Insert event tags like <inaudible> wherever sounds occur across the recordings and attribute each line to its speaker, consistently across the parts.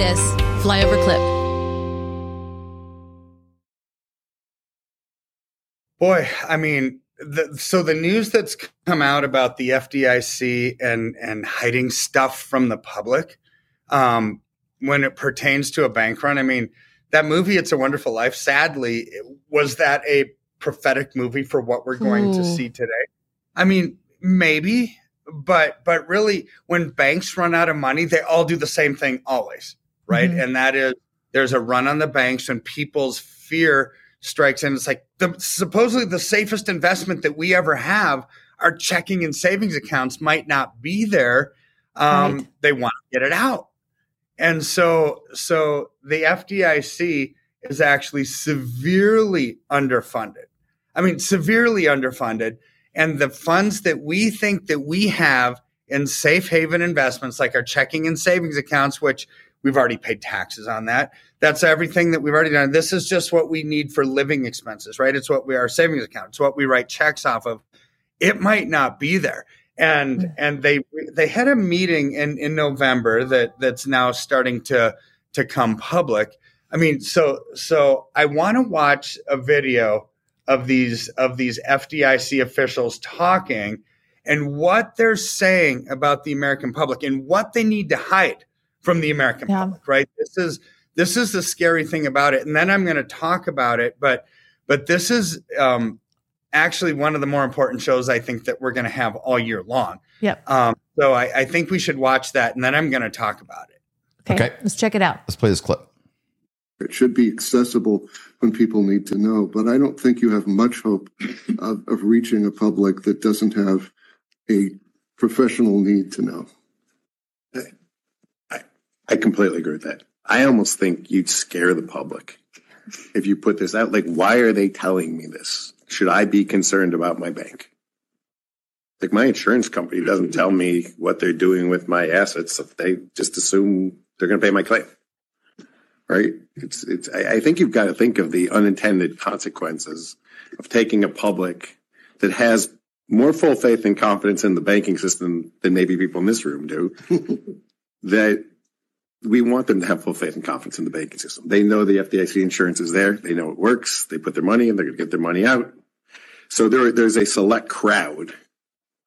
Speaker 1: this flyover clip.
Speaker 2: Boy, I mean, the, so the news that's come out about the FDIC and and hiding stuff from the public um, when it pertains to a bank run. I mean, that movie, It's a Wonderful Life. Sadly, was that a prophetic movie for what we're going Ooh. to see today? I mean, maybe, but but really, when banks run out of money, they all do the same thing always, right? Mm-hmm. And that is there's a run on the banks when people's fear strikes in. It's like the supposedly the safest investment that we ever have, our checking and savings accounts might not be there. Um, right. They want to get it out, and so so the FDIC is actually severely underfunded. I mean, severely underfunded, and the funds that we think that we have in safe haven investments, like our checking and savings accounts, which we've already paid taxes on that that's everything that we've already done. This is just what we need for living expenses, right? It's what we our savings account. It's what we write checks off of. It might not be there. And and they they had a meeting in in November that that's now starting to to come public. I mean, so so I want to watch a video of these of these FDIC officials talking and what they're saying about the American public and what they need to hide from the American yeah. public, right? This is this is the scary thing about it. And then i'm going to talk about it but but this is um, actually one of the more important shows i think that we're going to have all year long.
Speaker 1: Yeah
Speaker 2: um, so I, I, think we should watch that and then i'm going to talk about it.
Speaker 1: Okay. okay. let's check it out.
Speaker 3: Let's play this clip.
Speaker 4: It should be accessible when people need to know but i don't think you have much hope of, of reaching a public that doesn't have a professional need to know
Speaker 5: I, completely agree with that I almost think you'd scare the public if you put this out. Like, why are they telling me this? Should I be concerned about my bank? Like, my insurance company doesn't tell me what they're doing with my assets. They just assume they're going to pay my claim. Right? It's, it's, I, I think you've got to think of the unintended consequences of taking a public that has more full faith and confidence in the banking system than maybe people in this room do. <laughs> that we want them to have full faith and confidence in the banking system. They know the FDIC insurance is there. They know it works. They put their money in. They're going to get their money out. So there, there's a select crowd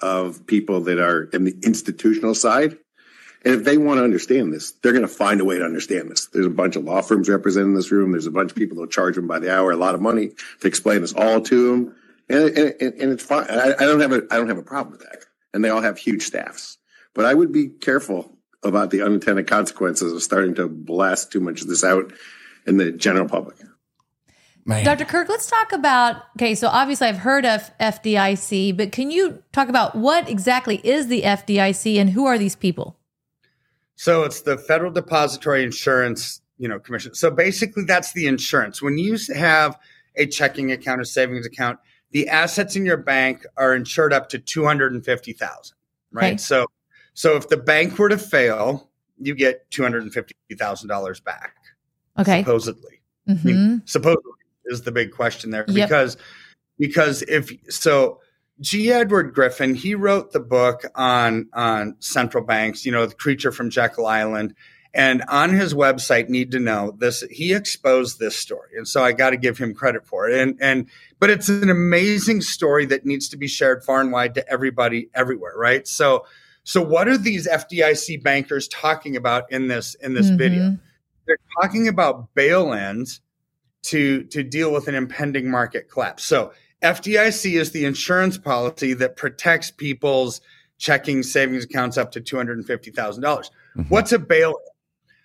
Speaker 5: of people that are in the institutional side. And if they want to understand this, they're going to find a way to understand this. There's a bunch of law firms represented in this room. There's a bunch of people that charge them by the hour a lot of money to explain this all to them. And, and, and it's fine. I, I don't have a, I don't have a problem with that. And they all have huge staffs. But I would be careful about the unintended consequences of starting to blast too much of this out in the general public.
Speaker 1: Man. Dr. Kirk, let's talk about okay, so obviously I've heard of FDIC, but can you talk about what exactly is the FDIC and who are these people?
Speaker 2: So it's the Federal Depository Insurance, you know, Commission. So basically that's the insurance. When you have a checking account, a savings account, the assets in your bank are insured up to 250,000, right? Okay. So so if the bank were to fail, you get two hundred and fifty thousand dollars back.
Speaker 1: Okay.
Speaker 2: Supposedly. Mm-hmm. I mean, supposedly is the big question there yep. because because if so G. Edward Griffin, he wrote the book on on central banks, you know, the creature from Jekyll Island. And on his website, need to know this, he exposed this story. And so I got to give him credit for it. And, and, but it's an amazing story that needs to be shared far and wide to everybody everywhere, right? So, so what are these FDIC bankers talking about in this in this mm-hmm. video? They're talking about bail-ins to to deal with an impending market collapse. So FDIC is the insurance policy that protects people's checking savings accounts up to $250,000. Mm-hmm. What's a bail-in?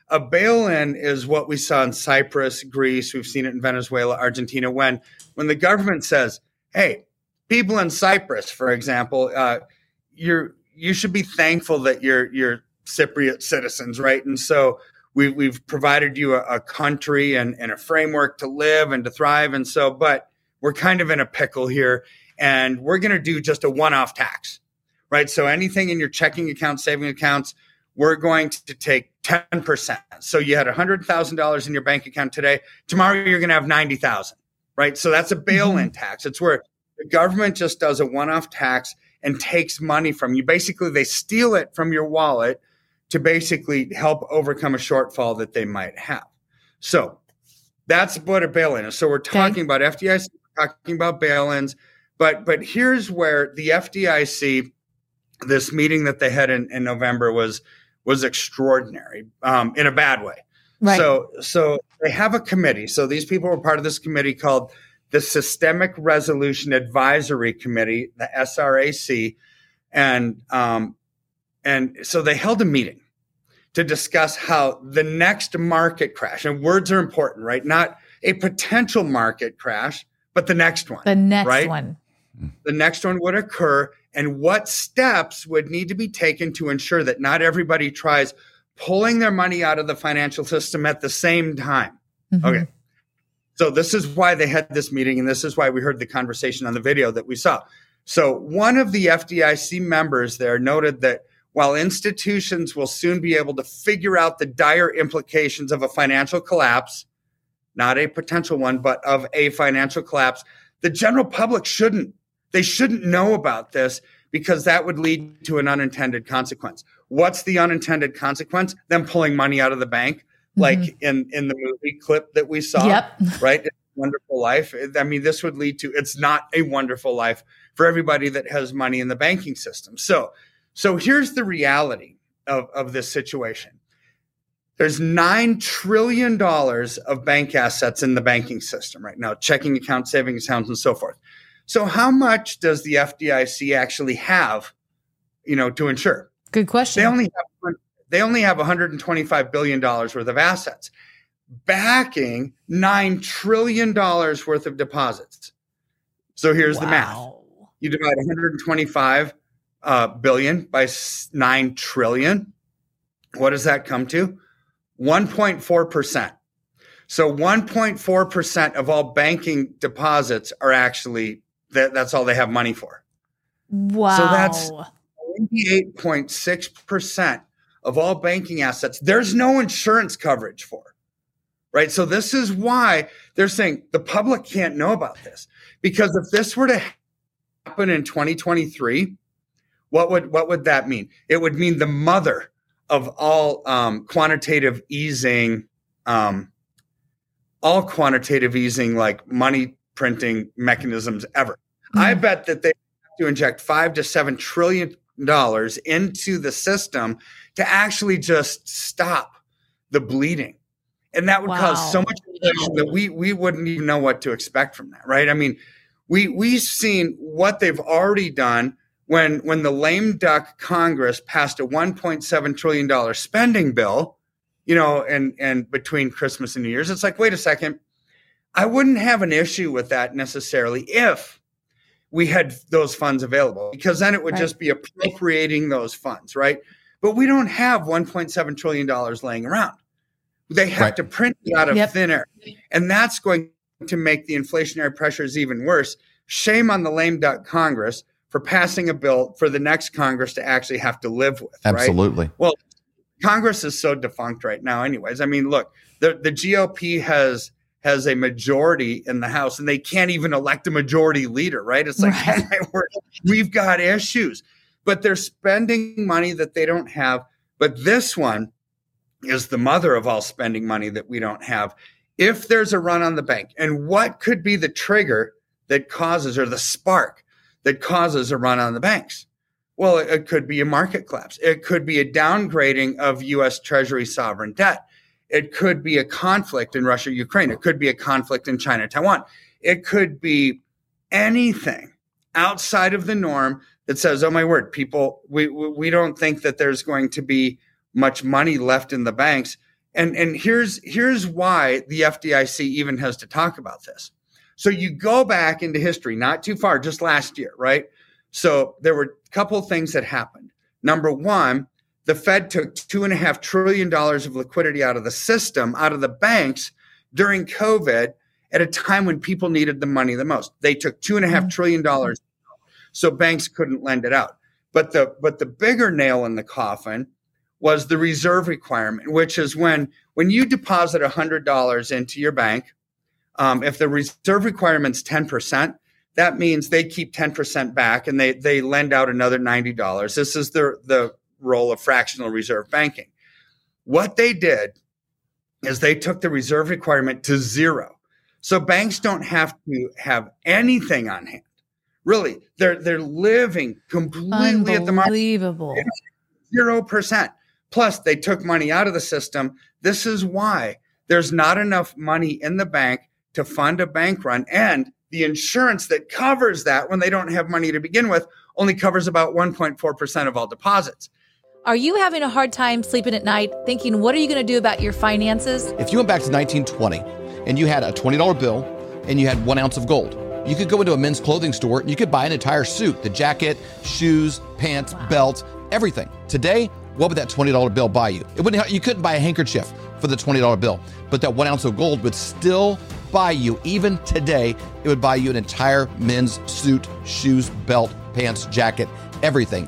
Speaker 2: A bail-in is what we saw in Cyprus, Greece, we've seen it in Venezuela, Argentina when when the government says, "Hey, people in Cyprus, for example, uh, you're you should be thankful that you're you're Cypriot citizens, right? And so we, we've provided you a, a country and, and a framework to live and to thrive. And so, but we're kind of in a pickle here, and we're going to do just a one-off tax, right? So anything in your checking accounts, saving accounts, we're going to take 10%. So you had $100,000 in your bank account today. Tomorrow you're going to have 90,000, right? So that's a bail-in mm-hmm. tax. It's where the government just does a one-off tax and takes money from you. Basically, they steal it from your wallet to basically help overcome a shortfall that they might have. So that's what a bail-in is. So we're talking okay. about FDIC, talking about bail-ins, but but here's where the FDIC, this meeting that they had in, in November was was extraordinary um, in a bad way. Right. So so they have a committee. So these people were part of this committee called the Systemic Resolution Advisory Committee, the SRAC, and um, and so they held a meeting to discuss how the next market crash, and words are important, right? Not a potential market crash, but the next one.
Speaker 1: The next
Speaker 2: right?
Speaker 1: one.
Speaker 2: The next one would occur, and what steps would need to be taken to ensure that not everybody tries pulling their money out of the financial system at the same time. Mm-hmm. Okay. So this is why they had this meeting, and this is why we heard the conversation on the video that we saw. So one of the FDIC members there noted that while institutions will soon be able to figure out the dire implications of a financial collapse, not a potential one, but of a financial collapse, the general public shouldn't. They shouldn't know about this because that would lead to an unintended consequence. What's the unintended consequence? Them pulling money out of the bank, mm-hmm. like in in the movie clip that we saw.
Speaker 1: Yep.
Speaker 2: Right. Wonderful life. I mean, this would lead to it's not a wonderful life for everybody that has money in the banking system. So so here's the reality of, of this situation. There's $9 trillion of bank assets in the banking system right now, checking accounts, savings accounts, and so forth. So how much does the FDIC actually have, you know, to insure?
Speaker 1: Good question.
Speaker 2: They only have they only have 125 billion dollars worth of assets, backing nine trillion dollars worth of deposits. So here's wow. the math: you divide 125 uh, billion by 9 trillion. What does that come to? 1.4%. So 1.4% of all banking deposits are actually that, that's all they have money for.
Speaker 1: Wow.
Speaker 2: So that's 28.6% of all banking assets. There's no insurance coverage for. Right? So this is why they're saying the public can't know about this because if this were to happen in 2023, what would what would that mean? It would mean the mother of all um, quantitative easing, um, all quantitative easing like money printing mechanisms ever. Mm-hmm. I bet that they have to inject five to seven trillion dollars into the system to actually just stop the bleeding. And that would wow. cause so much inflation that we we wouldn't even know what to expect from that, right? I mean, we we've seen what they've already done when when the lame duck Congress passed a 1.7 trillion dollar spending bill, you know, and and between Christmas and New Year's, it's like, wait a second, I wouldn't have an issue with that necessarily if we had those funds available, because then it would right. just be appropriating those funds, right? But we don't have 1.7 trillion dollars laying around. They have right. to print it out of yep. thin air, and that's going to make the inflationary pressures even worse. Shame on the lame duck Congress for passing a bill for the next Congress to actually have to live with.
Speaker 3: Absolutely.
Speaker 2: Right? Well, Congress is so defunct right now, anyways. I mean, look, the, the GOP has has a majority in the House, and they can't even elect a majority leader, right? It's like, right. <laughs> we've got issues, but they're spending money that they don't have. But this one is the mother of all spending money that we don't have. If there's a run on the bank, and what could be the trigger that causes or the spark that causes a run on the banks? Well, it, it could be a market collapse. It could be a downgrading of US Treasury sovereign debt. It could be a conflict in Russia, Ukraine. It could be a conflict in China, Taiwan. It could be anything outside of the norm that says, "Oh my word, people, we we don't think that there's going to be much money left in the banks." And and here's here's why the FDIC even has to talk about this. So you go back into history, not too far, just last year, right? So there were a couple things that happened. Number one, the Fed took two and a half trillion dollars of liquidity out of the system, out of the banks during COVID at a time when people needed the money the most. They took two and a half mm-hmm. trillion dollars, so banks couldn't lend it out. But the but the bigger nail in the coffin was the reserve requirement, which is when when you deposit hundred dollars into your bank, um, if the reserve requirement's 10%, that means they keep 10% back and they, they lend out another $90. This is the, the role of fractional reserve banking. What they did is they took the reserve requirement to zero. So banks don't have to have anything on hand. Really, they're they're living completely at the market.
Speaker 1: Unbelievable.
Speaker 2: Zero percent. Plus, they took money out of the system. This is why there's not enough money in the bank to fund a bank run. And the insurance that covers that when they don't have money to begin with only covers about 1.4% of all deposits.
Speaker 1: Are you having a hard time sleeping at night thinking, what are you going to do about your finances?
Speaker 3: If you went back to 1920 and you had a $20 bill and you had one ounce of gold, you could go into a men's clothing store and you could buy an entire suit the jacket, shoes, pants, wow. belt, everything. Today, what would that $20 bill buy you? It wouldn't, you couldn't buy a handkerchief for the $20 bill, but that one ounce of gold would still buy you, even today, it would buy you an entire men's suit, shoes, belt, pants, jacket, everything.